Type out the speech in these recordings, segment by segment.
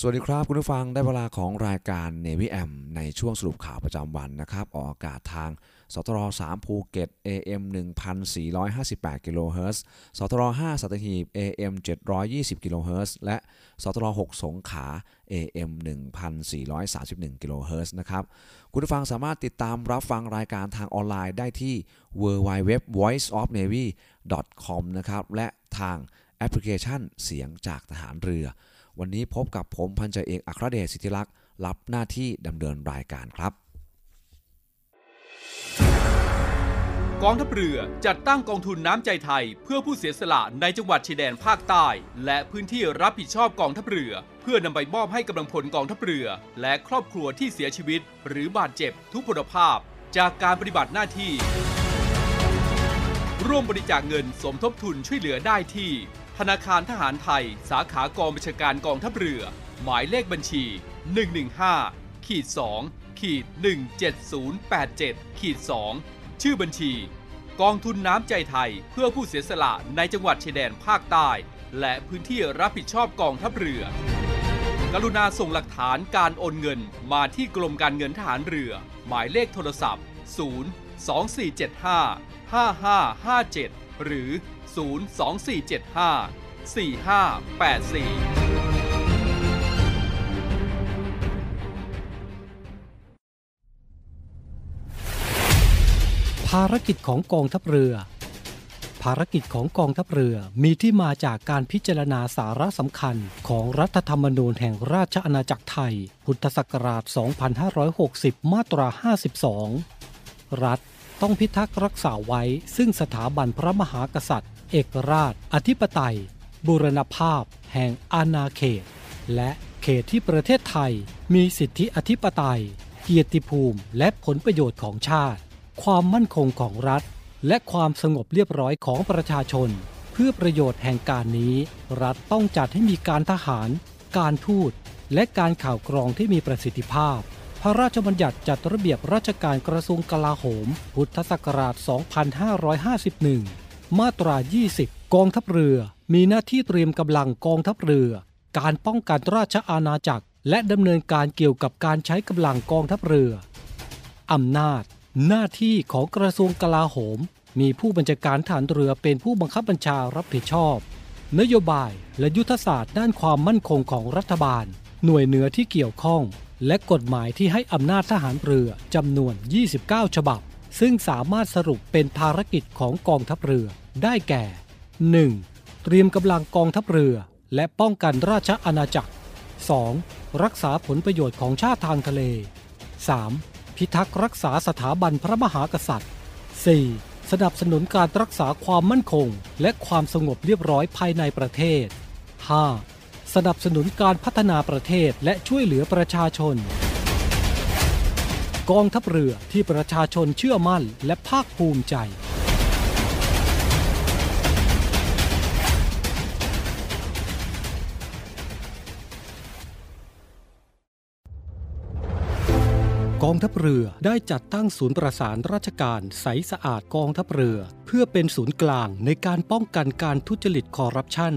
สวัสดีครับคุณผู้ฟังได้เวลาของรายการ Navy M ในช่วงสรุปข่าวประจำวันนะครับ ออกอากาศทางสทร3ภูเก็ต AM 1458กิโลเฮิรตซ์สทร5สัตหีบ AM 720กิโลเฮิรตซ์และสทร6สงขา AM 1431กิโลเฮิรตซ์นะครับ คุณผู้ฟังสามารถติดตามรับฟังรายการทางออนไลน์ได้ที่ www.voiceofnavy.com นะครับและทางแอปพลิเคชันเสียงจากทหารเรือ วันนี้พบกับผมพันจ่าเอกอัครเดชสิทธิลักษ์รับหน้าที่ดำเนินรายการครับ กองทัพเรือจัดตั้งกองทุนน้ำใจไทย เพื่อผู้เสียสละในจังหวัดชายแดนภาคใต้ และพื้นที่รับผิดชอบกองทัพเรือ เพื่อนำไปมอบให้กำลังพลกองทัพเรือ และครอบครัวที่เสียชีวิต หรือบาดเจ็บทุกพลภาพ จากการปฏิบัติหน้าที่ ร่วมบริจาคเงินสมทบทุนช่วยเหลือได้ที่ ธนาคารทหารไทย สาขากองบัญชาการกองทัพเรือ หมายเลขบัญชี 115ขีด2ขีด17087ขีด2ชื่อบัญชี กองทุนน้ำใจไทยเพื่อผู้เสียสละในจังหวัดชายแดนภาคใต้ และพื้นที่รับผิดชอบกองทัพเรือ กรุณาส่งหลักฐานการโอนเงินมาที่กรมการเงินทหารเรือ หมายเลขโทรศัพท์ 0 2475 5557 หรือ 0 4584ภารกิจของกองทัพเรือ ภารกิจของกองทัพเรือมีที่มาจากการพิจารณาสาระสำคัญของรัฐธรรมนูญแห่งราชอาณาจักรไทย พุทธศักราช 2560 มาตรา 52 รัฐ ต้องพิทักษ์รักษาไว้ ซึ่งสถาบันพระมหากษัตริย์ เอกราช อธิปไตยบูรณภาพ แห่งอาณาเขต และเขตที่ประเทศไทย มีสิทธิอธิปไตย เกียรติภูมิและผลประโยชน์ของชาติ ความมั่นคงของรัฐ และความสงบเรียบร้อยของประชาชน เพื่อประโยชน์แห่งการนี้ รัฐต้องจัดให้มีการทหาร การทูตและการข่าวกรองที่มีประสิทธิภาพ ระราชบัญญัติจัดระเบียบราชการกระทรวงกลาโหม พุทธศักราช 2551 มาตรา 20 กองทัพเรือ มีหน้าที่เตรียมกำลังกองทัพเรือ การป้องกันราชอาณาจักร และดำเนินการเกี่ยวกับการใช้กำลังกองทัพเรือ อำนาจ หน้าที่ของกระทรวงกลาโหม มีผู้บัญชาการฐานเรือเป็นผู้บังคับบัญชารับผิดชอบ นโยบายและยุทธศาสตร์ด้านความมั่นคงของรัฐบาล หน่วยเหนือที่เกี่ยวข้อง และกฎหมายที่ให้อำนาจทหารเรือจำนวน 29 ฉบับ ซึ่งสามารถสรุปเป็นภารกิจของกองทัพเรือได้แก่ 1. เตรียมกำลังกองทัพเรือ และป้องกันราชอาณาจักร 2. รักษาผลประโยชน์ของชาติทางทะเล 3. พิทักษ์รักษาสถาบันพระมหากษัตริย์ 4. สนับสนุนการรักษาความมั่นคง และความสงบเรียบร้อยภายในประเทศ 5. สนับสนุนการพัฒนาประเทศและช่วยเหลือประชาชน กองทัพเรือที่ประชาชนเชื่อมั่นและภาคภูมิใจ กองทัพเรือได้จัดตั้งศูนย์ประสานราชการใสสะอาดกองทัพเรือ เพื่อเป็นศูนย์กลางในการป้องกันการทุจริตคอร์รัปชัน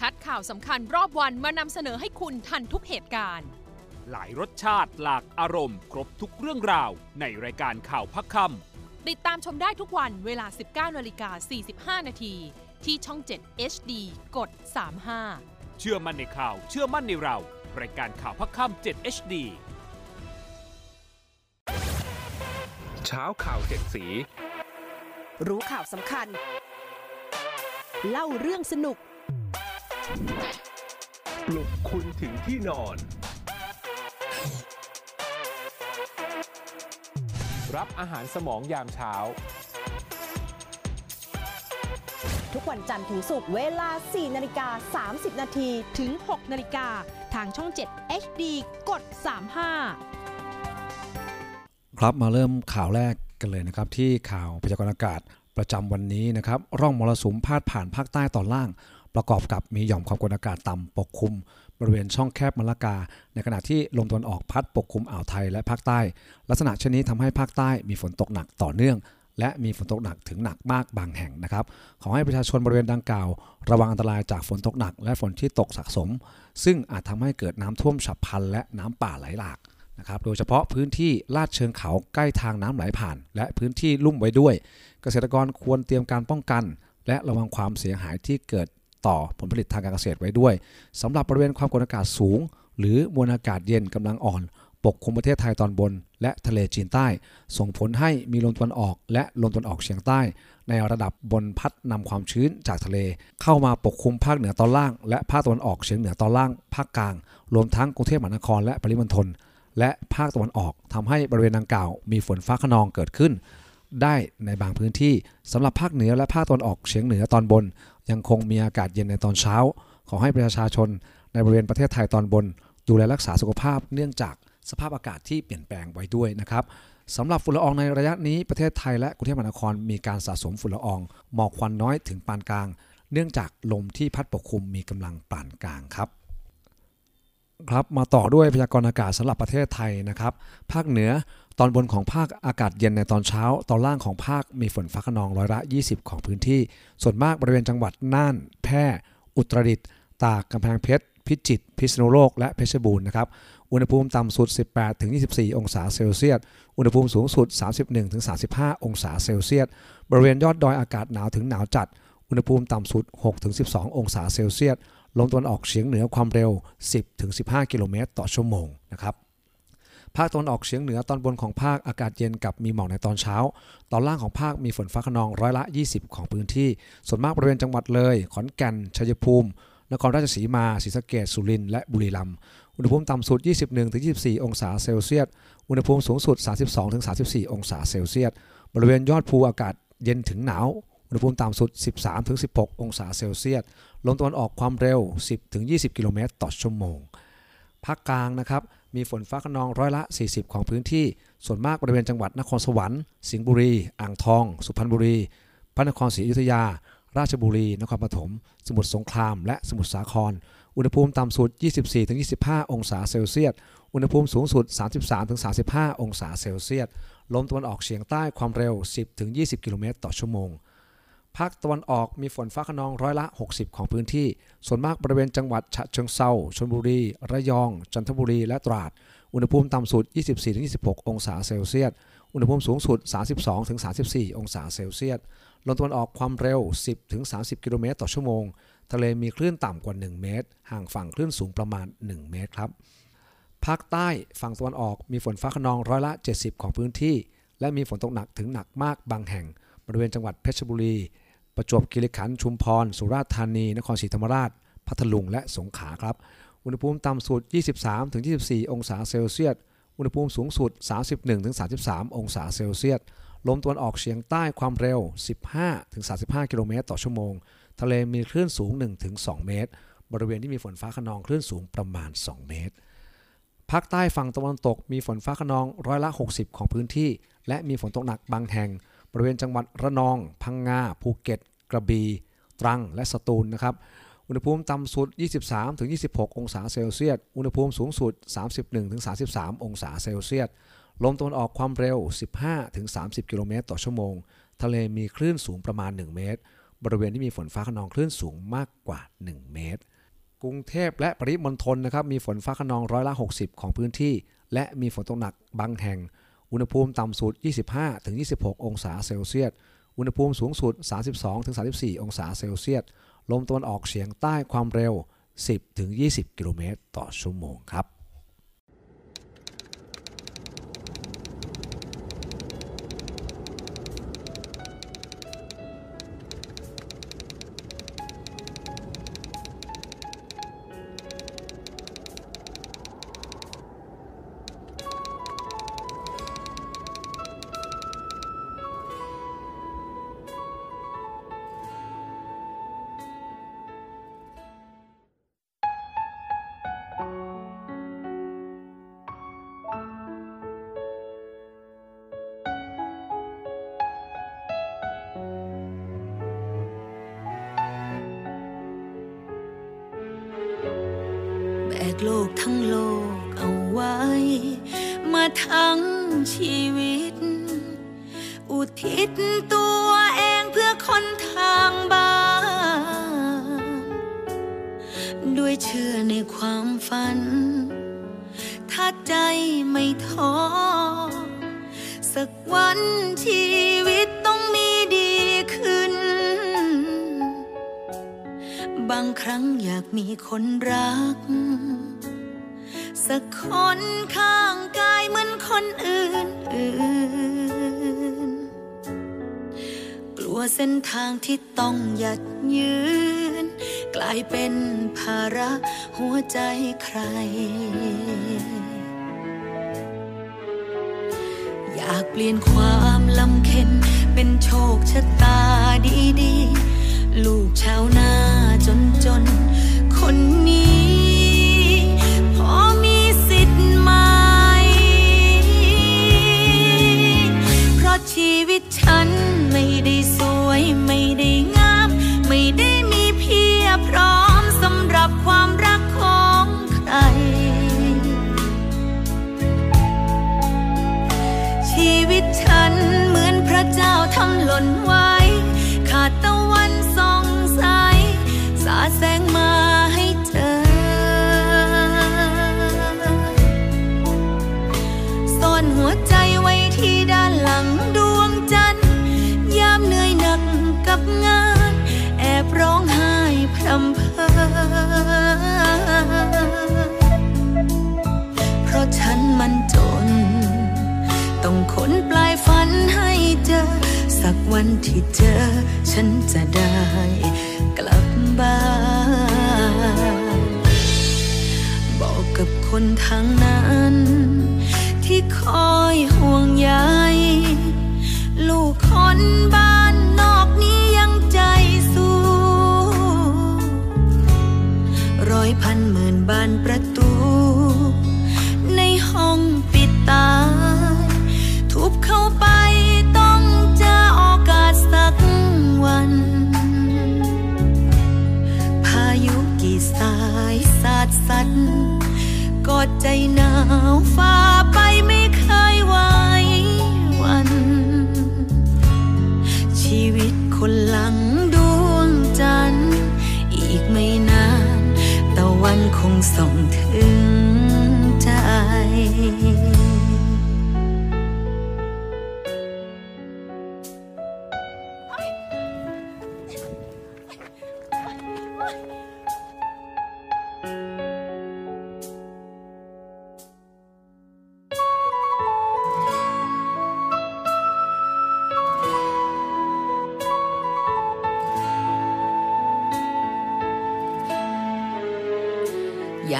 คัดข่าวสำคัญรอบวันมานำเสนอให้คุณทันทุกเหตุการณ์ หลายรสชาติหลากอารมณ์ ครบทุกเรื่องราว ในรายการข่าวพักคติดตามชมได้ทุกวันเวลา 19นาฬิกา45 นาที ที่ช่อง 7 HD กด 35ำเชื่อมั่นในข่าว เชื่อมั่นในเรา รายการข่าวพักคำ7 HD เช้าข่าวเจ็ดสี รู้ข่าวสำคัญ เล่าเรื่องสนุก ปลุกคุณถึงที่นอน รับอาหารสมองยามเช้า ทุกวันจันทร์ถึงศุกร์เวลา 4นาฬิกา30 นาทีถึง 6นาฬิกาทางช่อง 7 HD กด 35 ครับมาเริ่มข่าวแรกกันเลยนะครับ ที่ข่าวพยากรณ์อากาศประจำวันนี้นะครับ ร่องมรสุมพาดผ่านภาคใต้ตอนล่าง ประกอบกับมีหย่อมความกดอากาศต่ำปกคลุม บริเวณช่องแคบมะละกา ในขณะที่ลมตะวันออกพัดปกคลุมอ่าวไทยและภาคใต้ ลักษณะเช่นนี้ทำให้ภาคใต้มีฝนตกหนักต่อเนื่อง และมีฝนตกหนักถึงหนักมากบางแห่งนะครับ ขอให้ประชาชนบริเวณดังกล่าว ระวังอันตรายจากฝนตกหนัก และฝนที่ตกสะสม ซึ่งอาจทำให้เกิดน้ำท่วมฉับพลันและน้ำป่าไหลหลากนะครับโดยเฉพาะพื้นที่ลาดเชิงเขาใกล้ทางน้ำไหลผ่าน และพื้นที่ลุ่มไว้ด้วย เกษตรกรควรเตรียมการป้องกัน และระวังความเสียหายที่เกิด ต่อผลผลิตทางการเกษตรไว้ด้วยสำหรับบริเวณความกดอากาศสูง หรือมวลอากาศเย็นกำลังอ่อน ปกคลุมประเทศไทยตอนบน และทะเลจีนใต้ ส่งผลให้มีลมตะวันออก และลมตะวันออกเฉียงใต้ ในระดับบนพัดนำความชื้นจากทะเล เข้ามาปกคลุมภาคเหนือตอนล่าง และภาคตะวันออกเฉียงเหนือตอนล่าง ภาคกลาง รวมทั้งกรุงเทพมหานครและปริมณฑลและภาคตะวันออกทำให้บริเวณดังกล่าวมีฝนฟ้าขนองเกิดขึ้นได้ในบางพื้นที่สำหรับภาคเหนือและภาคตะวันออกเฉียงเหนือตอนบน ยังคงมีอากาศเย็นในตอนเช้า ขอให้ประชาชนในบริเวณประเทศไทยตอนบน ดูแลรักษาสุขภาพเนื่องจากสภาพอากาศที่เปลี่ยนแปลงไว้ด้วยนะครับสำหรับฝุ่นละอองในระยะนี้ประเทศไทยและกรุงเทพมหานครมีการสะสมฝุ่นละอองหมอกควันน้อยถึงปานกลาง เนื่องจากลมที่พัดปกคลุมมีกำลังปานกลางครับครับมาต่อด้วยพยากรณ์อากาศสำหรับประเทศไทยนะครับ ภาคเหนือ ตอนบนของภาคอากาศเย็นในตอนเช้า ตอนล่างของภาคมีฝนฟ้าขนองร้อยละ 20 ของพื้นที่ ส่วนมากบริเวณจังหวัดน่าน แพร่ อุตรดิตถ์ตากกำแพงเพชร พิจิตร พิษณุโลก และเพชรบูรณ์นะครับ อุณหภูมิต่ำสุด 18-24 องศาเซลเซียส อุณหภูมิสูงสุด 31-35 องศาเซลเซียส บริเวณยอดดอยอากาศหนาวถึงหนาวจัด อุณหภูมิต่ำสุด 6-12 องศาเซลเซียส ลมตะวันออกเฉียงเหนือความเร็ว 10-15 กิโลเมตรต่อชั่วโมงนะครับ ภาคตะวันออกเฉียงเหนือตอนบนของภาคอากาศเย็นกับมีหมอกในตอนเช้า ตอนล่างของภาคมีฝนฟ้าขนองร้อยละ 20 ของพื้นที่ ส่วนมากบริเวณจังหวัดเลย ขอนแก่น ชัยภูมิ นครราชสีมา ศรีสะเกษสุรินทร์ และบุรีรัมย์ อุณหภูมิต่ำสุด 21-24 องศาเซลเซียส อุณหภูมิสูงสุด 32-34 องศาเซลเซียส บริเวณยอดภูอากาศเย็นถึงหนาวอุณหภูมิต่ำสุด 13-16 องศาเซลเซียส ลมตะวันออกความเร็ว 10-20 กิโลเมตรต่อชั่วโมง ภาคกลางนะครับ มีฝนฟ้าขนองร้อยละ 40 ของพื้นที่ ส่วนมากบริเวณจังหวัดนครสวรรค์ สิงห์บุรี อ่างทอง สุพรรณบุรี พระนครศรีอยุธยา ราชบุรี นครปฐม สมุทรสงคราม และสมุทรสาคร อุณหภูมิต่ำสุด 24-25 องศาเซลเซียส อุณหภูมิสูงสุด 33-35 องศาเซลเซียส ลมตะวันออกเฉียงใต้ความเร็ว 10-20 กิโลเมตรต่อชั่วโมง ภาคตะวันออกมีฝนฟ้าขนองร้อยละ 60 ของพื้นที่ ส่วนมากบริเวณจังหวัดฉะเชิงเซาชลบุรี ระยอง จันทบุรี และตราด อุณหภูมิต่ำสุด 24-26 องศาเซลเซียส อุณหภูมิสูงสุด 32-34 องศาเซลเซียส ลมตะวันออกความเร็ว 10-30 กิโลเมตรต่อชั่วโมง ทะเลมีคลื่นต่ำกว่า 1 เมตร ห่างฝั่งคลื่นสูงประมาณ 1 เมตรครับ ภาคใต้ฝั่งตะวันออกมีฝนฟ้าขนองร้อยละ 70 ของพื้นที่ และมีฝนตกหนักถึงหนักมากบางแห่ง บริเวณจังหวัดเพชรบุรี ประจวบคีรีขันธ์ชุมพร สุราษฎร์ธานี นครศรีธรรมราช พัทลุง และสงขลาครับ อุณหภูมิต่ำสุด 23-24 องศาเซลเซียส อุณหภูมิสูงสุด 31-33 องศาเซลเซียส ลมตะวันออกเฉียงใต้ความเร็ว 15-35 กิโลเมตรต่อชั่วโมง ทะเลมีคลื่นสูง 1-2 เมตร บริเวณที่มีฝนฟ้าขนองคลื่นสูงประมาณ 2 เมตรภาคใต้ฝั่งตะวันตกมีฝนฟ้าขนองร้อยละ 60 ของพื้นที่ และมีฝนตกหนักบางแห่ง บริเวณจังหวัดระนอง พังงาภูเก็ต กระบี่ตรังและสตูลนะครับอุณหภูมิต่ำสุด 23-26 องศาเซลเซียส อุณหภูมิสูงสุด 31-33 องศาเซลเซียส ลมตะวันออกความเร็ว 15-30 กิโลเมตรต่อชั่วโมง ทะเลมีคลื่นสูงประมาณ 1 เมตร บริเวณที่มีฝนฟ้าขนองคลื่นสูงมากกว่า 1 เมตร กรุงเทพและปริมณฑลนะครับ มีฝนฟ้าขนองร้อยละ 60 ของพื้นที่ และมีฝนตกหนักบางแห่ง อุณหภูมิต่ำสุด 25-26 องศาเซลเซียส อุณหภูมิสูงสุด 32-34 องศาเซลเซียส ลมตะวันออกเฉียงใต้ความเร็ว 10-20 กิโลเมตรต่อชั่วโมงครับ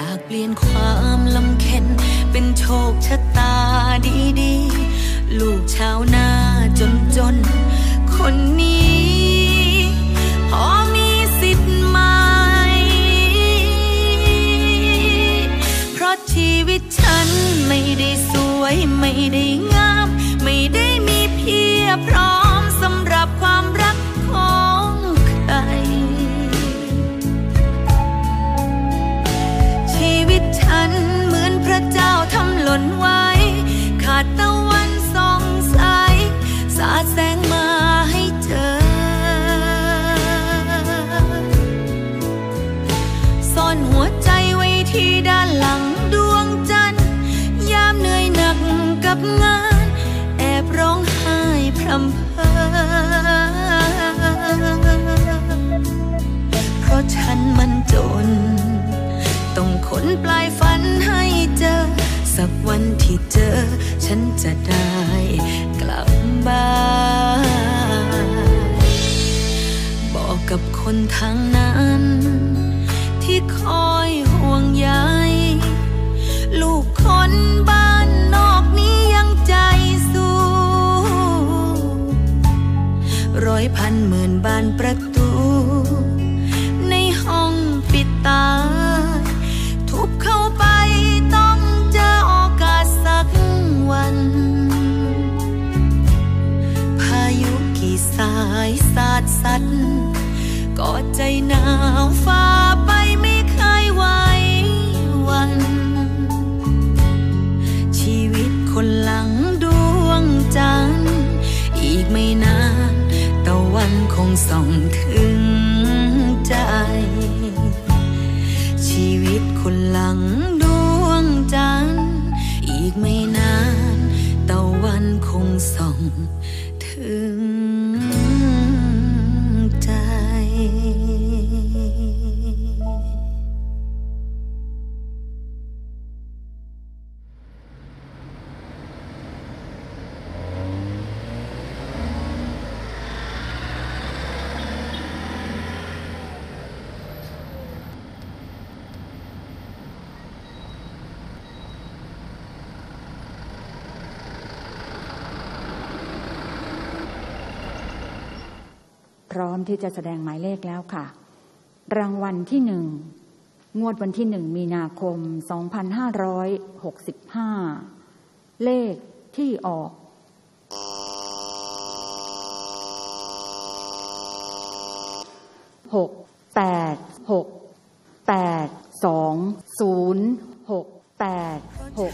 ากเปลี่ยนความลำเค็นเป็นโชคชะตาดีๆ ลูกชาวนาจนจนๆคนนี้ คนทางนั้น ที่คอย หนาวฟ้าไปไม่เคยไหววัน ชีวิตคนหลังดวงจันทร์อีกไม่นานตะวันคงส่องถึง ที่จะแสดงหมายเลขแล้วค่ะ รางวัลที่หนึ่งงวดวันที่หนึ่งมีนาคม 2565 เลขที่ออกหกแปดหกแปดสองศูนย์หกแปดหก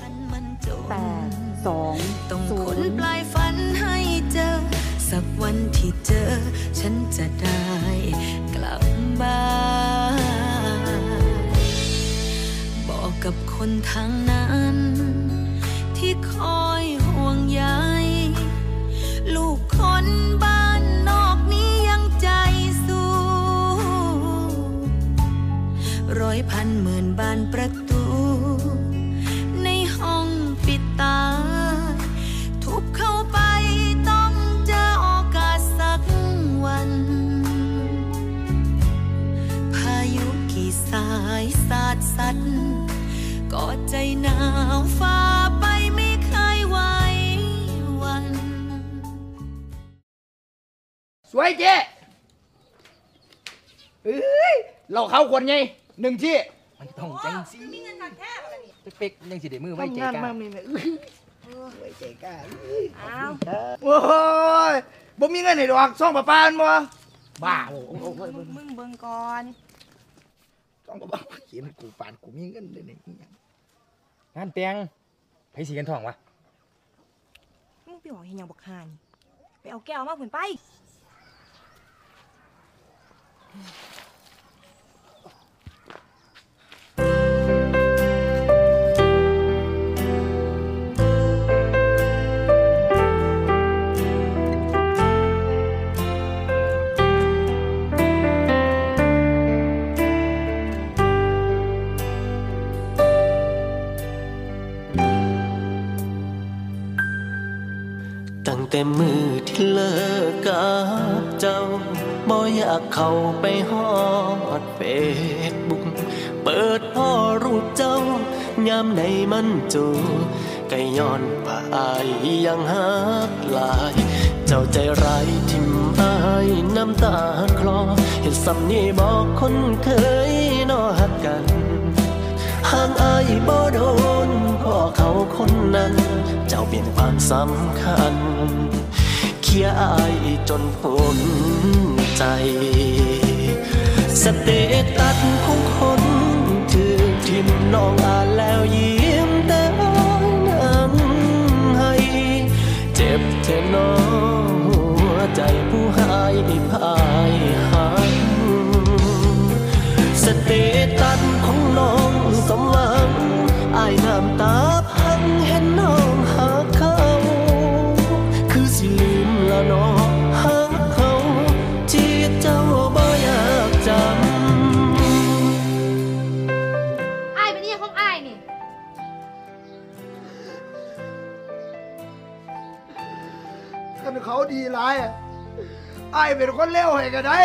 แปดสองต้องศูขนนย์ปลายฝันให้เจอ สักวันที่เจอ ฉันจะได้กลับบ้านบอกกับคนทางนั้น ที่คอยห่วงใยลูกคนบ้านนอกนี้ยังใจสู้ร้อยพันหมื่นบานประตู ดสัดกอดใจหนาวฟ้าไปไม่เคยไหวหวัน สวยเจ๊เอ้ยเราเข้าคนไงหนึ่งที่มันต้องจังสิเป๊กๆยังสิได้มือไว้ใจทำงานกล้ามาไม่ไม่เอ้ยไว้ใจกล้าเอ้ยอ้าวโอ้ยบ่มีเงินให้ดอกซ่องประปานบ่บ้าโอ้โหมึงเบิ่งก่อน ซ่องประปานเขียนกูปานกูมีเงินเลยนี่อิหยังงานแต่งไผสีกันทองวะมึงไปบอกเห็นยังบอกหานี่ไปเอาแก้วมาผุนไป แต่มือที่เลิกกับเจ้าบ่อยากเข้าไปฮอดเฟซบุ๊กเปิดพ่อรูปเจ้ายามในมันจูไก่ย้อนว่าอายยังหักหลาย เจ้าใจร้ายทิมอายน้ำตาคลอ เห็นสำนีบอกคนเคยนอหักกัน ห่างอายบ่โดนพ่อเขาคนนั้น เจ้าเปลี่ยนความสำคัญ เคียอายจนพ้นใจ สเตตัสของคนถือทิมน้องอ่านแล้วยิ้มแต่นั้นให้ เจ็บเทน้อง ไอ้เป็นคนเลวให้กันได้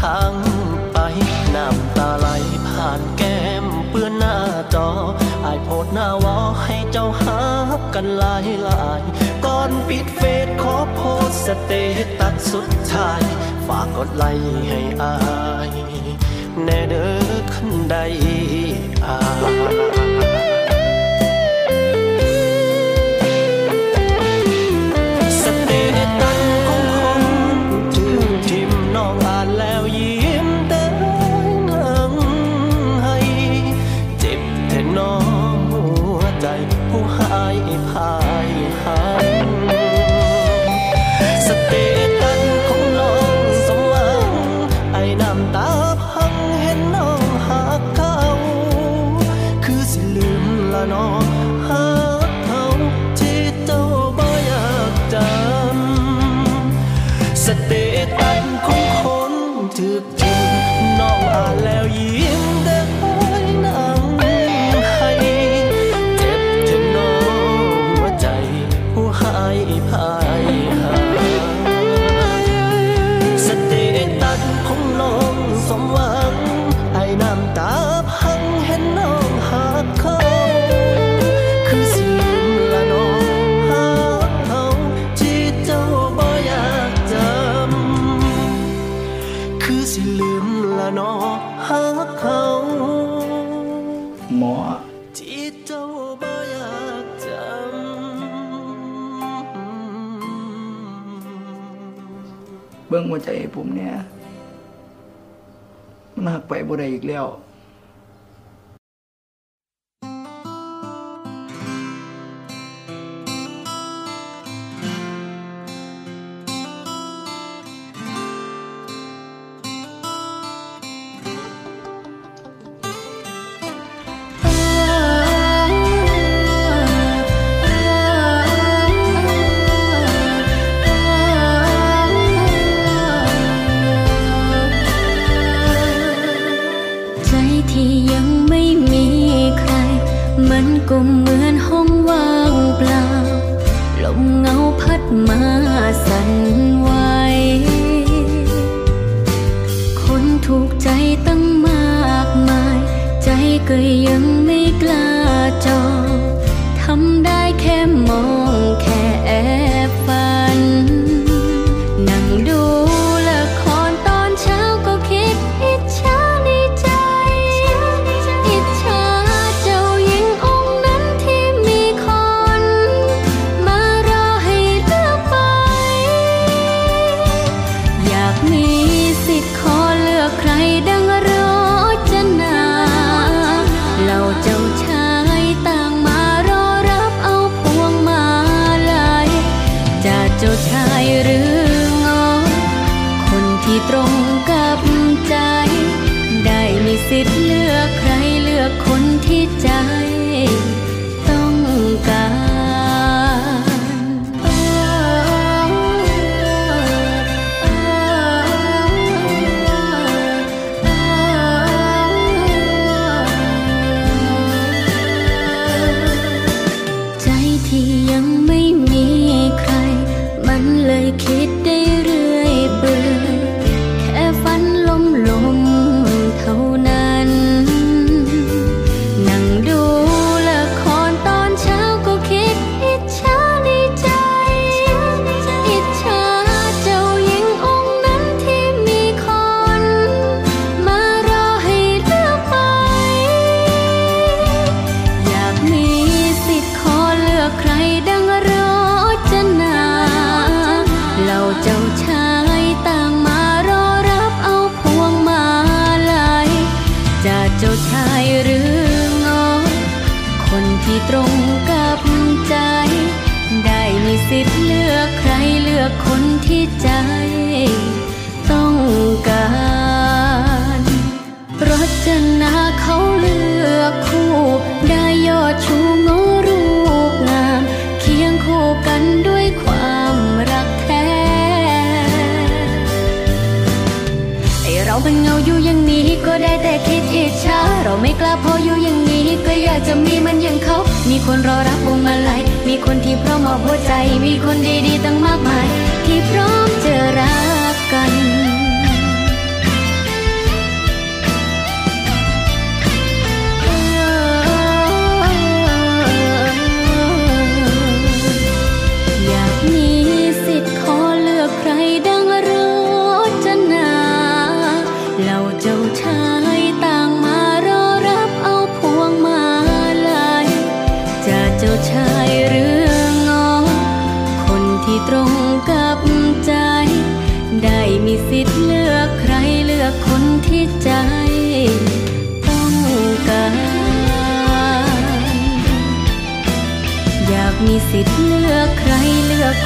ทางไปน้ำตาไหลผ่านแก้มเปื้อนหน้าจออายโพดหน้าวอให้เจ้าหากันหลายหลายก่อนปิดเฟซขอโพสสเตตัสสุดท้าย ฝากกดไลค์ให้อาย แน่เด้อขึ้นได้อาย ลื หัวใจผมเนี่ย มันหักไปบ่ได้อีกแล้ว เราเป็นเงาอยู่อย่างนี้ก็ได้แต่คิดอิจฉาเราไม่กล้าพออยู่อย่างนี้ก็อยากจะมีมันอย่างเขา มีคนรอรับวงมาลัยมีคนที่พร้อมมอบหัวใจ มีคนดีๆตั้งมากมาย ที่พร้อมจะรักกัน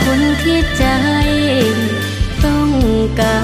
คนที่ใจต้องการ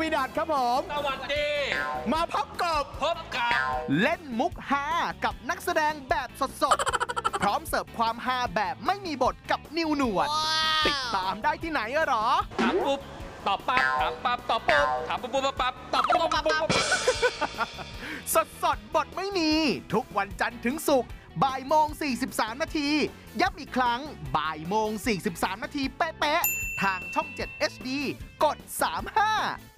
วิดัตครับผม สวัสดี มาพบกับพบกับเล่นมุกฮากับนักแสดงแบบสดๆ พร้อมเสิร์ฟความฮาแบบไม่มีบทกับนิวหนวด ติดตามได้ที่ไหนอะหรอ ถามปุ๊บตอบปั๊บถามปั๊บตอบปุ๊บถามปุ๊บปุ๊บปั๊บตอบปุ๊บปุ๊บปุ๊บสดสดๆบทไม่มี ทุกวันจันทร์ถึงศุกร์บ่ายโมง 43 นาที ย้ำอีกครั้งบ่ายโมง 43 นาทีเป๊ะๆ ทางช่อง 7 HD กด 35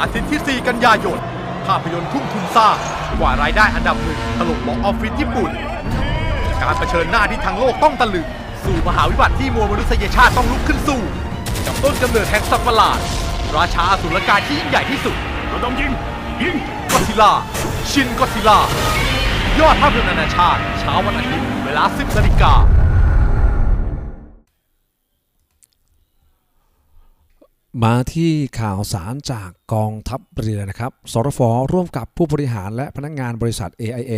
อาทิตย์ที่ 4 กันยายน ภาพยนตร์ทุ่มทุนสร้างกว่ารายได้อันดับหนึ่งถล่มบ็อกออฟฟิศญี่ปุ่น การเผชิญหน้าที่ทั้งโลกต้องตะลึง สู่มหาวิบัติที่มวลมนุษยชาติต้องลุกขึ้นสู้ กับต้นกำเนิดแห่งสัตว์ประหลาด ราชาอสุรกายที่ยิ่งใหญ่ที่สุดเราต้องยิง ยิงก็ซิล่า ชินก็ซิล่ายอดภาพยนตร์นานาชาติ เช้าวันอาทิตย์เวลา 10นาฬิกา มาที่ข่าวสารจากกองทัพเรือนะครับ สรฟร่วมกับผู้บริหารและพนักงานบริษัท AIA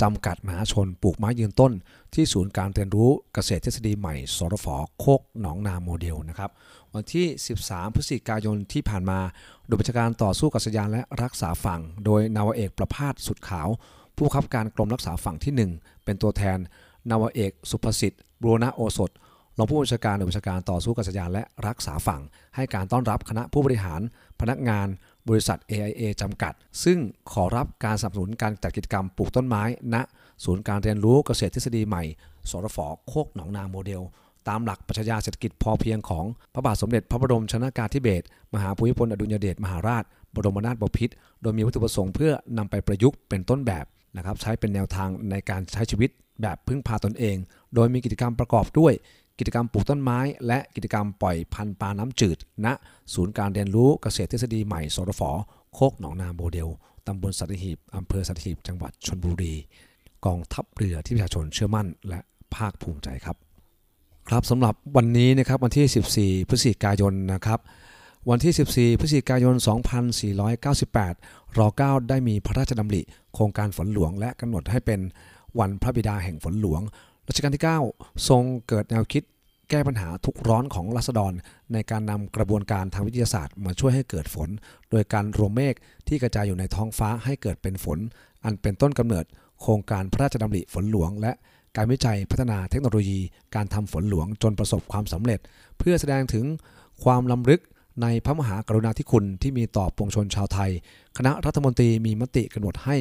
จำกัดมหาชนปลูกไม้ยืนต้น ที่ศูนย์การเรียนรู้เกษตรทฤษฎีใหม่ สรฟโคกหนองนาโมเดลนะครับ วันที่ 13 พฤศจิกายนที่ผ่านมา โดยบัญชาการต่อสู้กับสยานและรักษาฝั่ง โดยนาวเอกประพาสสุดขาว ผู้บังคับการกรมรักษาฝั่งที่ 1 เป็นตัวแทนนาวเอกสุภสิทธิ์บรณโอสถ รองผู้บัญชาการหน่วยบัญชาการต่อสู้กับสยานและรักษาฝั่ง ให้การต้อนรับคณะผู้บริหาร พนักงานบริษัท AIA จำกัด ซึ่งขอรับการสนับสนุนการจัดกิจกรรมปลูกต้นไม้ ณ ศูนย์การเรียนรู้เกษตรทฤษฎีใหม่ สรฟโคกหนองนาโมเดล ตามหลักปรัชญาเศรษฐกิจพอเพียงของพระบาทสมเด็จพระบรมชนากาธิเบศรมหาภูมิพลอดุลยเดชมหาราช บรมนาถบพิตรโดยมีวัตถุประสงค์เพื่อนำไปประยุกต์เป็นต้นแบบนะครับใช้เป็นแนวทางในการใช้ชีวิตแบบพึ่งพาตนเอง โดยมีกิจกรรมประกอบด้วย กิจกรรมปลูกต้นไม้ และกิจกรรมปล่อยพันธุ์ปลาน้ำจืดณศูนย์การเรียนรู้เกษตรทฤษฎีใหม่สรฟโคกหนองนาโมเดลตำบลสัตหีบอำเภอสัตหีบจังหวัดชลบุรี กองทัพเรือที่ประชาชนเชื่อมั่น และภาคภูมิใจครับ ครับสำหรับวันนี้นะครับวันที่ 14 พฤศจิกายนนะครับวันที่ 14 พฤศจิกายน 2498 ร9ได้มีพระราชดำริ โครงการฝนหลวงและกำหนดให้เป็นวันพระบิดาแห่งฝนหลวง รัชกาลที่ 9 ทรงเกิดแนวคิดแก้ปัญหาทุกร้อนของรัษฎร ในการนำกระบวนการทางวิทยาศาสตร์มาช่วยให้เกิดฝน โดยการรวมเมฆที่กระจายอยู่ในท้องฟ้าให้เกิดเป็นฝน อันเป็นต้นกำเนิด โครงการพระราชดำริฝนหลวง และการวิจัยพัฒนาเทคโนโลยี การทำฝนหลวงจนประสบความสำเร็จ เพื่อแสดงถึงความล้ำลึกในพระมหากรุณาธิคุณที่มีต่อปวงชนชาวไทย คณะรัฐมนตรีมีมติกำหนดให้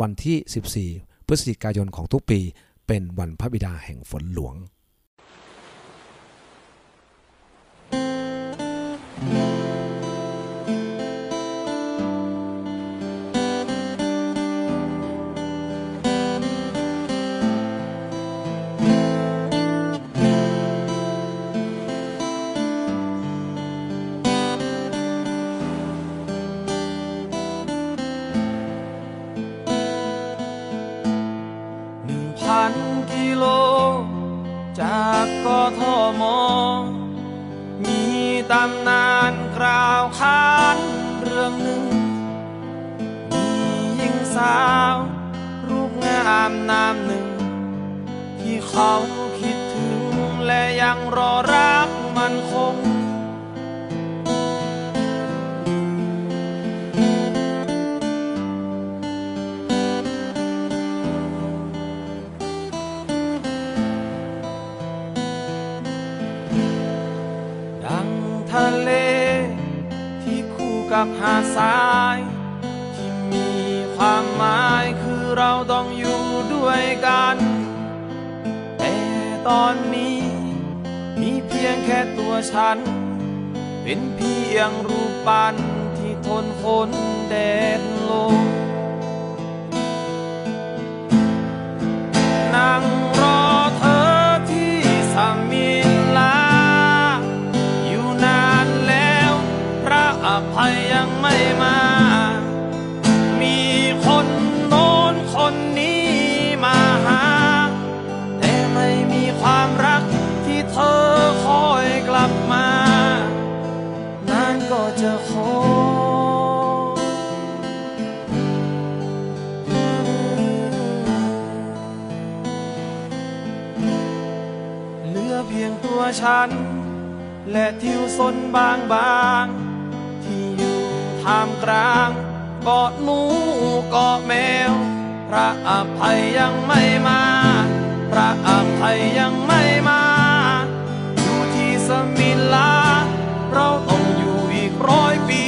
วันที่ 14 พฤศจิกายนของทุกปี เป็นวันพระบิดาแห่งฝนหลวงำนานกล่าวขานเรื่องหนึ่ง มีหญิงสาว รูปงามนามหนึ่ง ที่เขาคิดถึงและยังรอรักมันคง กับหาดทราย ที่มีความหมายคือเราต้องอยู่ด้วยกัน แต่ตอนนี้ มีเพียงแค่ตัวฉัน เป็นเพียงรูปปั้นที่ทนฝนแดดลมนั่งรอเธอ ลาอยู่มา มีคนโน้นคนนี้มาหา แต่ไม่มีความรักที่เธอคอยกลับมานั่นก็จะขอเหลือเพียงตัวฉัน และทิวสนบางบาง ท่ามกลางเกาะหนูเกาะแมว พระอภัยยังไม่มา พระอภัยยังไม่มา อยู่ที่สมิลา เราต้องอยู่อีกร้อยปี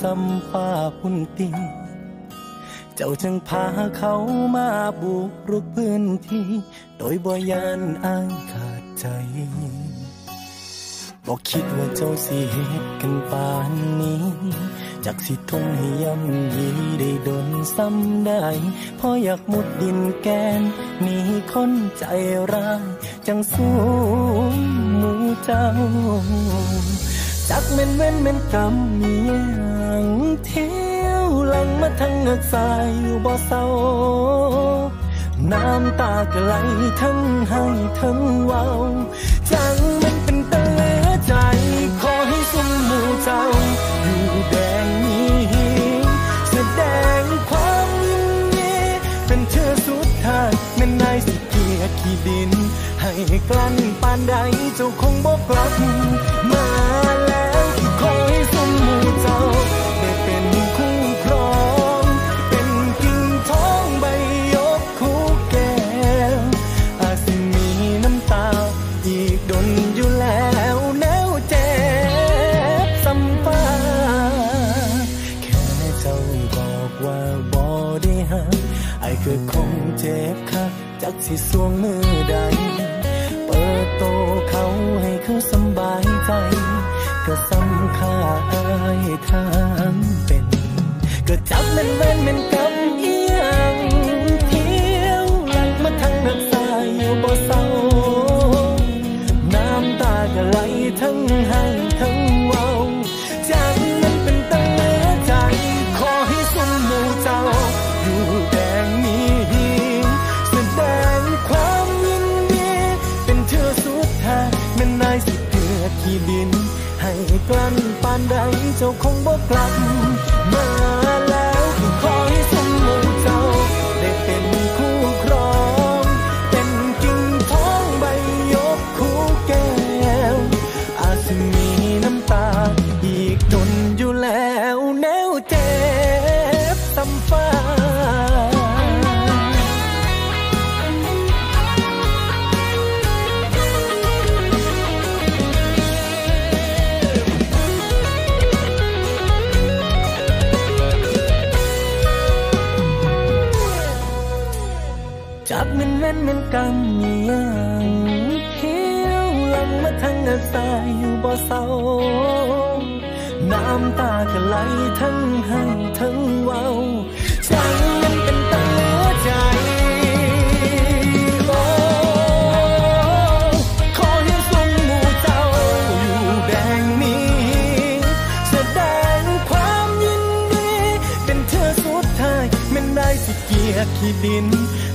ซ้ำฟ้าพุ่นติง เจ้าจึงพาเขามาบุกรุกพื้นที่ โดยบ่ยานอ้ายขาดใจบอกคิดว่าเจ้าสิเหตุกันปานนี้ จากสิทนให้ย่ำยีได้โดนซ้ำได้เพราะอยากมุดดินแกนหนีคนใจร้ายจังสู้มูเจ้า จักเม่นเว้นเม่นกรรมมีย งเที่ยวหลังมาทั้งเงือกสายอยู่บ่เศร้าน้ำตาก็ไหลทั้งให้ทั้งเว้าจังมันเป็นตะเลใจ ขอให้สุมหมู่เจ้า อยู่แดงนี้แสดงความยินดีเป็นเชื่อสุดท้ายแม่นนายสิเกียรขี้ดิน ให้กลั้นปานใดเจ้าคงบอกกลับมาแล้ว จากสิสวงมือใด เปิดโตเขาให้เขาสบายใจ ก็สำค่าอายทางเป็น ก็จับมันเว้นมัน น้ำตาก็ไหลทั้งให้ทั้งเว้าใจมันเป็นตาเหลือใจโอ้ขอให้ทรงมู่เจ้าอยู่แดงนี้แสดงความยินดีเป็นเธอสุดท้ายแมันได้สิเกียรขีดดิน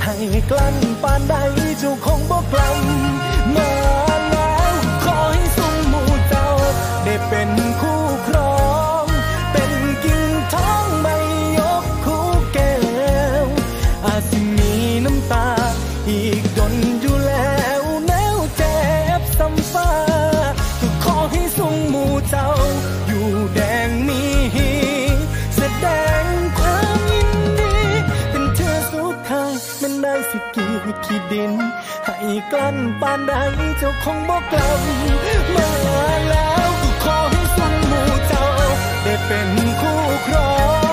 ให้กลั้นปานใดเจ้าคงบอกลัม ดิน ให้กลั้นปานใดเจ้าคงบอกกลับมาแล้วก็ขอให้ทรงหมู่เจ้า ได้เป็นคู่ครอง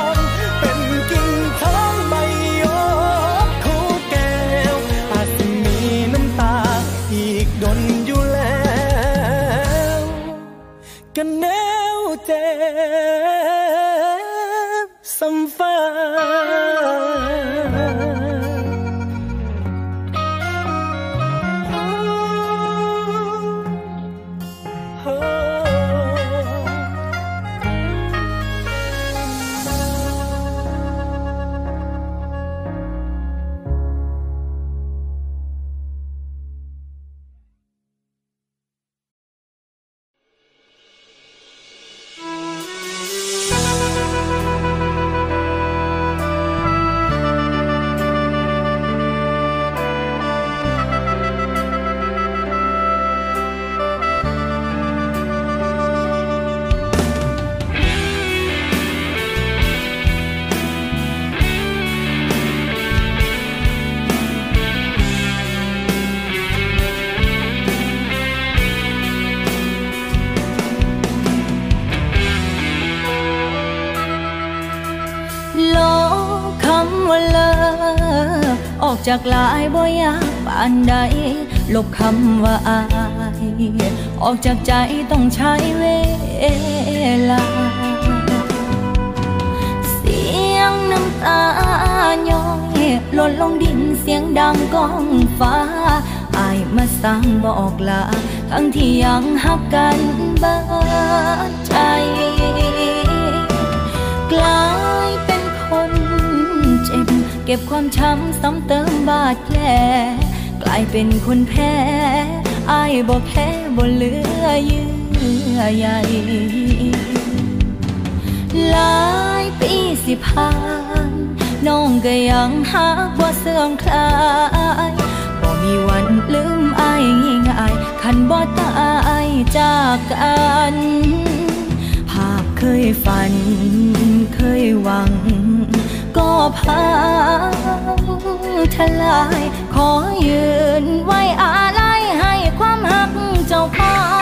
ออกจากลายบ่อยากปานใด ลบคำว่าอาย ออกจากใจต้องใช้เวลา เสียงน้ำตาย้อยหล่นลงดินเสียงดังก้องฟ้า อายมาสั่งบอกลา ทั้งที่ยังหักกันบิดใจ กลาย เก็บความช้ำซ้ำเติมบาดแผลกลายเป็นคนแพ้อายบ่แพ้บ่เหลือเยื่อใยหลายปีสิผ่านน้องก็ยังหาบ่าเสื่อมคลายบ่มีวันลืมอายง่ายๆคันบ่ตายจากกัน ภาพเคยฝันเคยหวัง พังทลาย ขอยืนไว้อาลัยให้ความหักเจ้าของ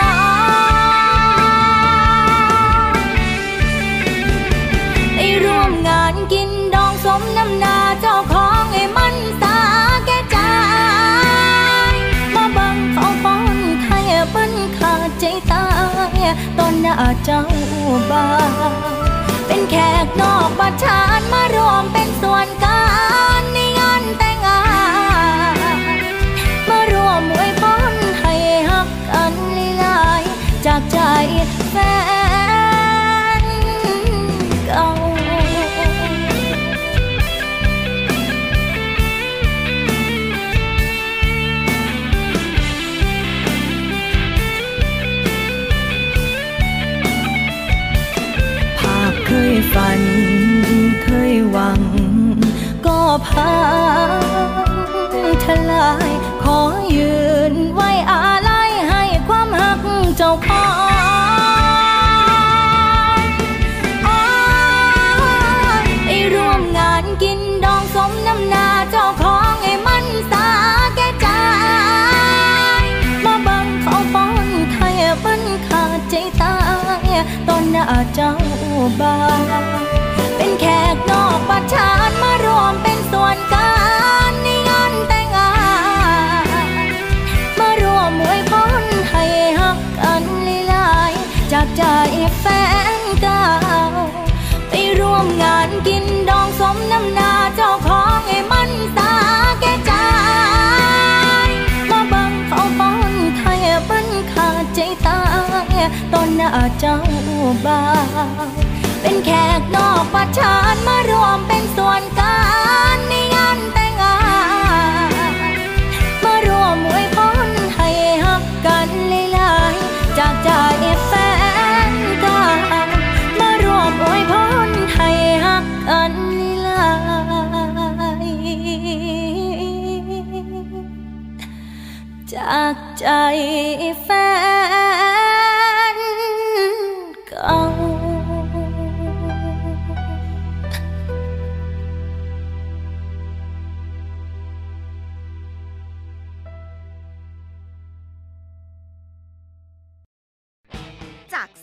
ได้ร่วมงานกินดองสมน้ำหนาเจ้าของให้มันสาแก่ใจมาบังเขาป้อนไทยเปิ้นขาดใจตายตอนหน้าเจ้าบ้าน แขกนอกบ้านชานมารวมเป็นส่วนกลา พังทลาย ขอยืนไว้อาลัยให้ความหักเจ้าของไอร่วมงานกินดองสมน้ำนาเจ้าของไอ้มันสาแก่ใจมาบังเขาป้อนไทยบันขาดใจตายตอนหน้าเจ้าบ่า หน้าเจ้าบ่าวเป็นแขกนอกประชานมารวมเป็นส่วนการในงานแต่งงานมารวมอวยพรให้ฮักกันหลายๆจากใจแฟนก่ามารวมอวยพรให้ฮักกันหลายๆจากใจ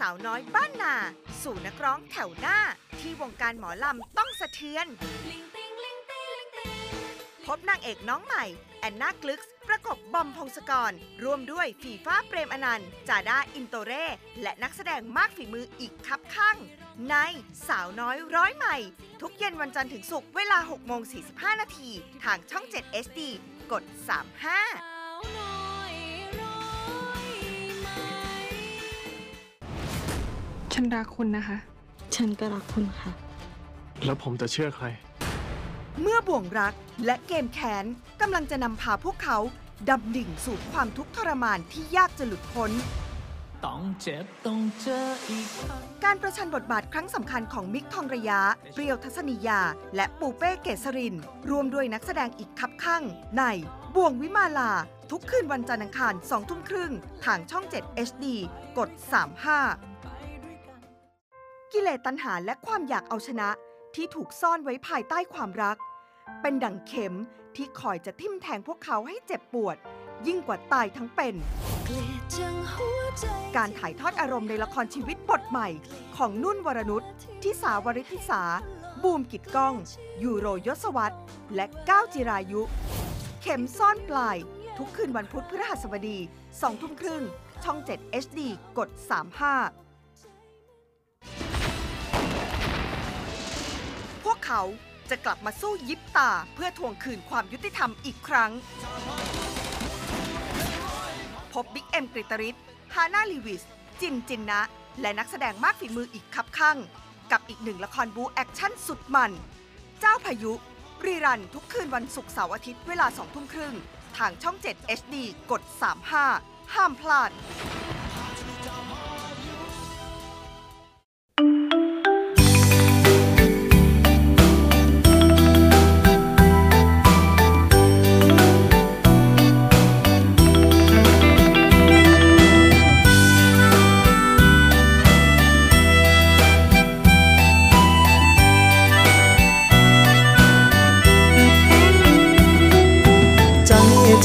ากสาวน้อยบ้านนา สู่นักร้องแถวหน้า ที่วงการหมอลำต้องสะเทือน พบนางเอกน้องใหม่ แอนนากลึกส์ประกบบอมพงศกร ร่วมด้วยฝีฟ้าเปรมอนันต์จาด้าอินโตเร่ และนักแสดงมากฝีมืออีกคับข้าง ในสาวน้อยร้อยใหม่ ทุกเย็นวันจันทร์ถึงศุกร์เวลา6โมง45 นาที ทางช่อง 7 SD กด 35 นรักคุณนะคะ ฉันก็รักคุณค่ะ แล้วผมจะเชื่อใคร เมื่อบ่วงรักและเกมแค้นกำลังจะนำพาพวกเขาดำดิ่งสู่ความทุกข์ทรมานที่ยากจะหลุดพ้น ต้องเจ็บต้องเจออีกครั้งการประชันบทบาทครั้งสำคัญของมิกทองระยะ เปรียวทัศนียา และปูเป้เกษริน รวมด้วยนักแสดงอีกคับข้างในบ่วงวิมาลา ทุกคืนวันจันทร์อังคาร2ทุ่มครึ่ง ทางช่อง 7 HD กด 35 กิเลสตัณหาและความอยากเอาชนะที่ถูกซ่อนไว้ภายใต้ความรัก เป็นดั่งเข็มที่คอยจะทิ่มแทงพวกเขาให้เจ็บปวด ยิ่งกว่าตายทั้งเป็น การถ่ายทอดอารมณ์ในละครชีวิตบทใหม่ ของนุ่นวรนุชทิสาวริธิสา บูมกิดก้อง ยูโรยศวัตรและก้าวจิรายุ เข็มซ่อนปลาย ทุกคืนวันพุธพฤหัสบดี2ทุ่มครึ่ง ช่อง 7 HD กด 35 เขาจะกลับมาสู้ยิบตาเพื่อทวงคืนความยุติธรรมอีกครั้ง พบบิ๊กเอ็มกฤตฤทธิ์ ฮาน่าลีวิส จินจินนะ และนักแสดงมากฝีมืออีกคับคั่งกับอีกหนึ่งละครบู๊แอคชั่นสุดมัน เจ้าพายุ รีรันทุกคืนวันศุกร์เสาร์อาทิตย์เวลา2ทุ่มครึ่ง ทางช่อง 7 HD กด 35 ห้ามพลาด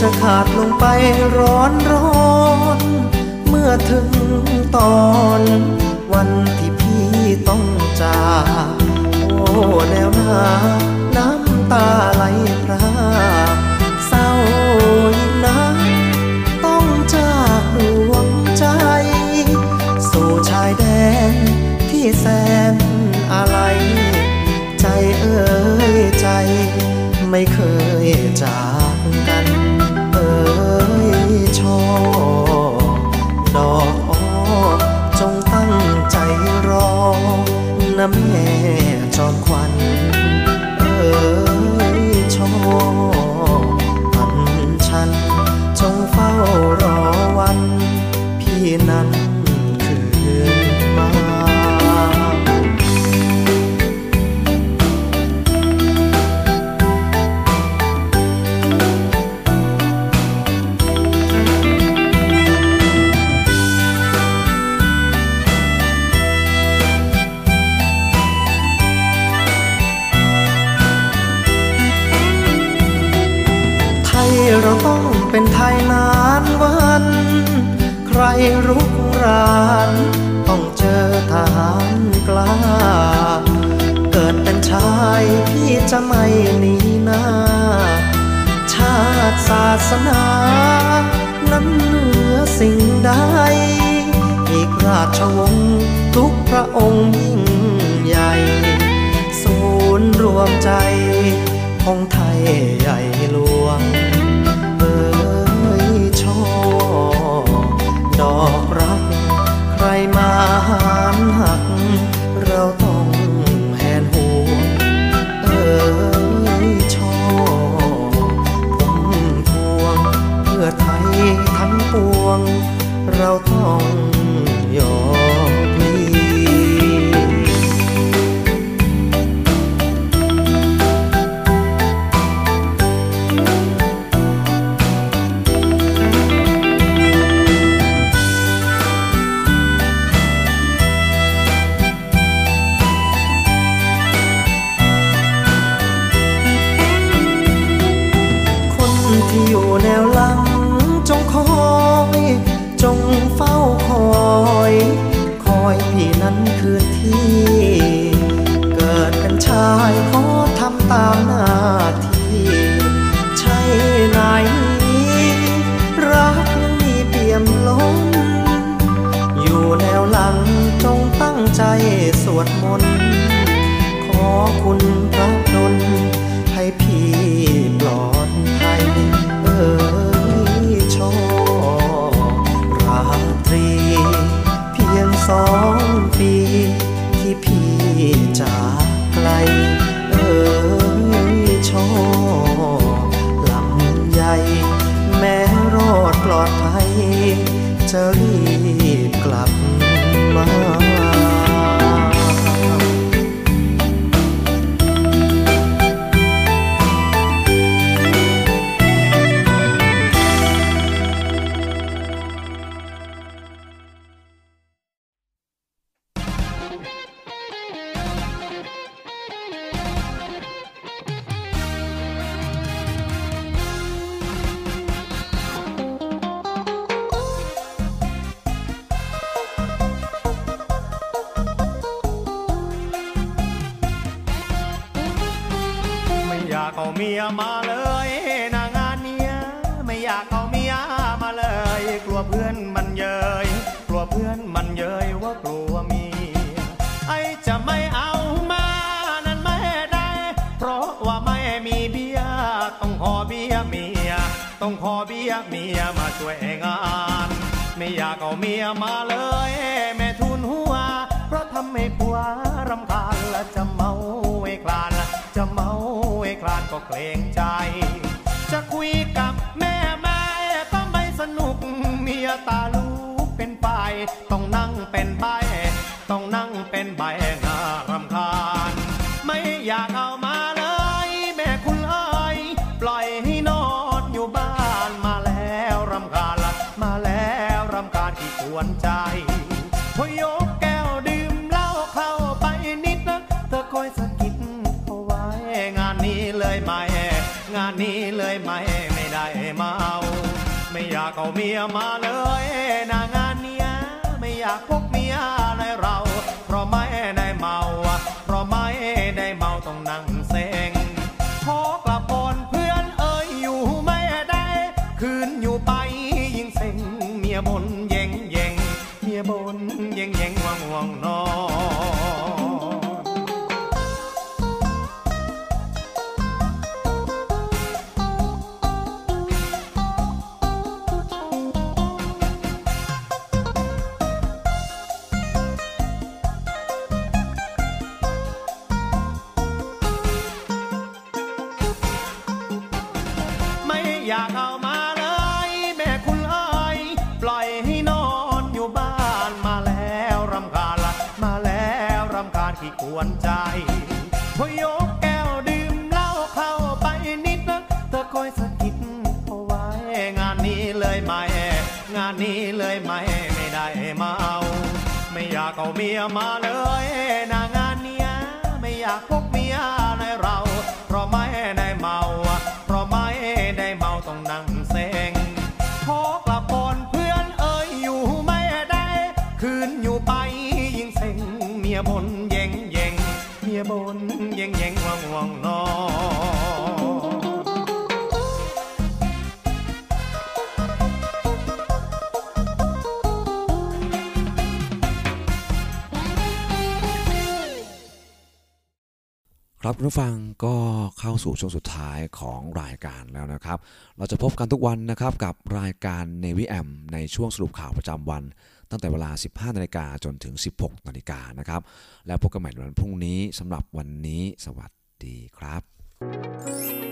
จะขาดลงไปร้อนร้อน เมื่อถึงตอนวันที่พี่ต้องจากโอ้แล้วนาน้ำตาไหลพราเศร้ายิ่งนักต้องจากดวงใจ สู่ชายแดนที่แสนอะไร ใจเอ่ยใจไม่เคย รุกราน ต้องเจอทหารกล้า เกิดเป็นชายพี่จะไม่หนีหน้า ชาติศาสนา นั้นเหนือสิ่งใด อีกราชวงศ์ทุกพระองค์ยิ่งใหญ่ ศูนย์รวมใจของไทยใหญ่ มาหานหัก เราต้องแหนหัวเออยชอผงทวง เพื่อไทยทั้งปวง เราต้อง 忘了。ากเอาเมียมาเลยนางานเนี้ยไม่อยากพบเมียในเราเพราะไม่ ครับคุณผู้ฟังก็เข้าสู่ช่วงสุดท้ายของรายการแล้วนะครับ เราจะพบกันทุกวันนะครับกับรายการในวิแอมในช่วงสรุปข่าวประจำวัน ตั้งแต่เวลา 15 นาฬิกาจนถึง 16 นาฬิกานะครับ แล้วพบกันใหม่วันพรุ่งนี้สำหรับวันนี้สวัสดีครับ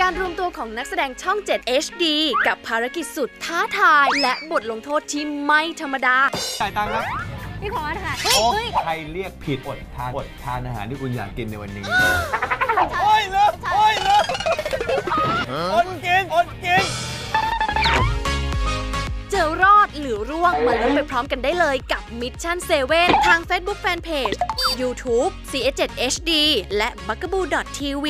การรวมตัวของนักแสดงช่อง 7 HD กับภารกิจสุดท้าทาย และบทลงโทษที่ไม่ธรรมดา จ่ายตังค์ครับพี่พอสค่ะโอ้ใครเรียกผิดอดทานอดทานอาหารที่คุณอยากกินในวันนี้ โอ้ยเลิกโอ้ยเลิกอดกินอดกินเจอรอดหรือร่วงมาลุ้นไปพร้อมกันได้เลยกับ Mission 7 ทาง Facebook Fanpage YouTube CS7 HD และ b u g a b o o TV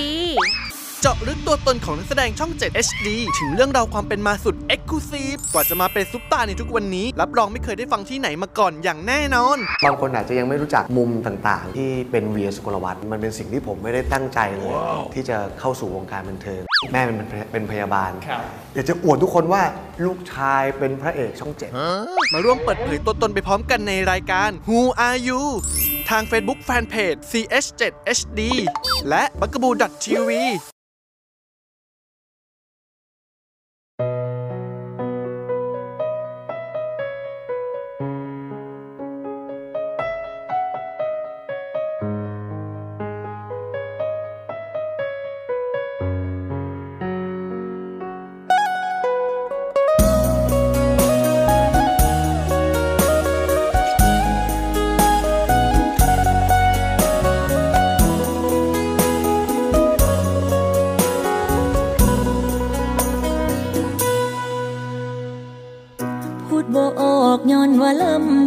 เจาะลึกตัวตนของนักแสดงช่อง 7 HD ถึงเรื่องราวความเป็นมาสุด e x c l u s i v e กว่าจะมาเป็นซุปตาร์ในทุกวันนี้ รับรองไม่เคยได้ฟังที่ไหนมาก่อนอย่างแน่นอน บางคนอาจจะยังไม่รู้จักมุมต่างๆ ที่เป็นเวียสุกลวัฒน์มันเป็นสิ่งที่ผมไม่ได้ตั้งใจเลย ที่จะเข้าสู่วงการบันเทิงแม่เป็นเป็นพยาบาลอยากจะอวดทุกคนว่าลูกชายเป็นพระเอกช่องเจ็ดมาร่วมเปิดเผยตัวตนไปพร้อมกันในรายการ Who Are You ทาง Facebook Fanpage CH7HD และ b u g a b o o TV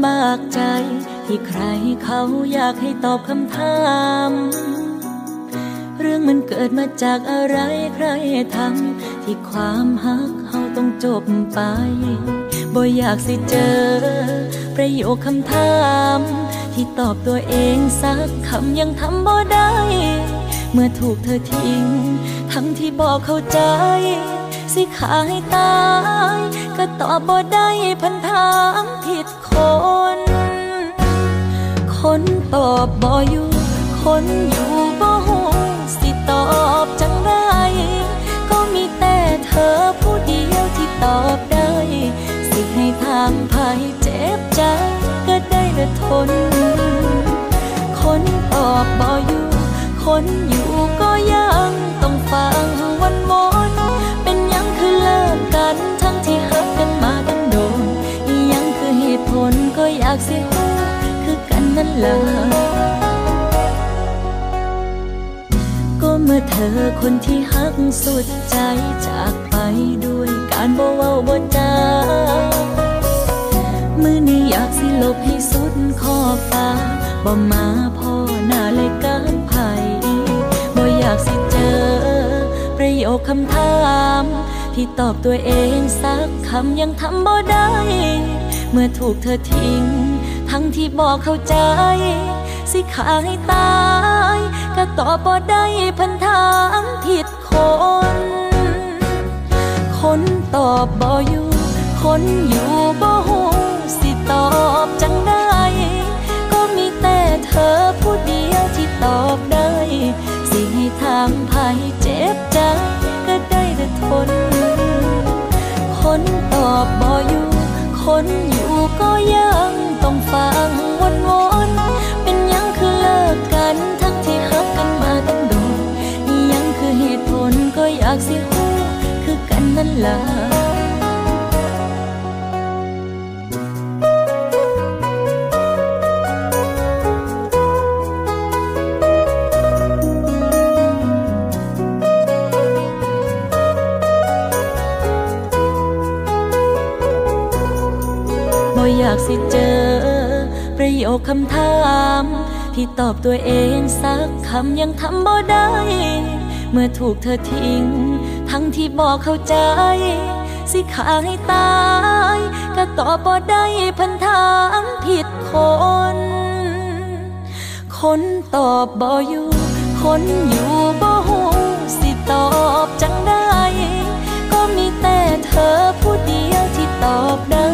ำบากใจ ที่ใครเขาอยากให้ตอบคำถาม เรื่องมันเกิดมาจากอะไรใครทำที่ความฮักเขาต้องจบไป บ่อยากสิเจอ ประโยคคำถาม ที่ตอบตัวเองสักคำยังทำบ่ได้ เมื่อถูกเธอทิ้ง ทั้งที่บอกเข้าใจสิขาให้ตาย ก็ตอบบ่ได้พันถามผิด คน คนตอบบ่อยู่ คนอยู่บ่หูสิตอบจังไรก็มีแต่เธอผู้เดียวที่ตอบได้ สิให้ทางภัยเจ็บใจก็ได้แต่ทน คนตอบบ่อยู่ คนอยู่ก็ เหตุผลก็อยากสิฮู้คือกันนั่นล่ะก็เมื่อเธอคนที่หักสุดใจจากไปด้วยการบ่เว้าบ่จามือนี้อยากสิลบให้สุดขอบฟ้าบ่มาพ่อหน้าเลยการไผ่บ่อยากสิเจอ ประโยคคำถาม ที่ตอบตัวเองสักคำยังทำบ่ได้ เมื่อถูกเธอทิ้ง ทั้งที่บอกเข้าใจ สิขาให้ตาย ก็ตอบบ่ได้พันถามผิดคน คนตอบบ่อยู่ คนอยู่บ่หูสิตอบจังได้ ก็มีแต่เธอผู้เดียวที่ตอบได้ สิให้ทางภัยเจ็บใจก็ได้แต่ทน คนตอบบ่อยู่ คนอยู่ก็ยังต้องฟังวนวนๆเป็นยังคือเลิกกันทั้งที่ฮักกันมาตั้งโดนยังคือเหตุผลก็อยากสิฮู้คือกันนั่นล่ะ สิเจอ ประโยคคำถามที่ตอบตัวเองสักคำยังทำบ่ได้ เมื่อถูกเธอทิ้ง ทั้งที่บอกเข้าใจ สิขาให้ตาย ก็ตอบบ่ได้พันทางผิดคน คนตอบบ่อยู่ คนอยู่บ่หูสิตอบจังได้ ก็มีแต่เธอผู้เดียวที่ตอบได้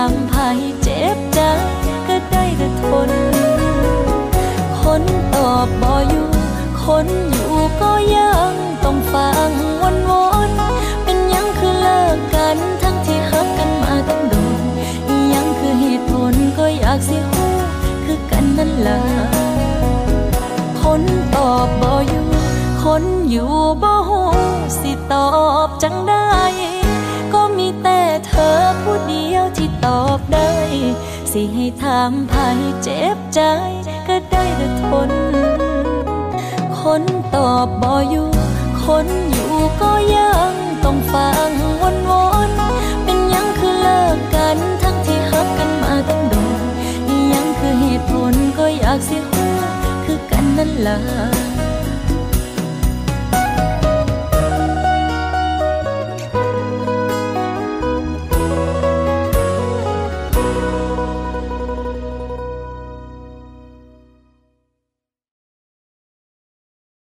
างภัยเจ็บใจก็ได้แต่ทน คนตอบบ่อยู่ คนอยู่ก็ยังต้องฟังวนวนเป็นยังคือเลิกกันทั้งที่ฮักกันมาตั้งโดนยังคือเหตุผลก็อยากสิฮู้คือกันนั่นล่ะคนตอบบ่อยู่ คนอยู่บ่หูสิตอบจังได้ ตอบได้ สิให้ถามภัยเจ็บใจ ก็ได้แต่ทน คนตอบบ่อยู่ คนอยู่ก็ยังต้องฟังวนวนๆเป็นยังคือเลิกกันทั้งที่ฮักกันมาตั้งโดนยังคือเหตุผลก็อยากสิฮู้คือกันนั่นล่ะ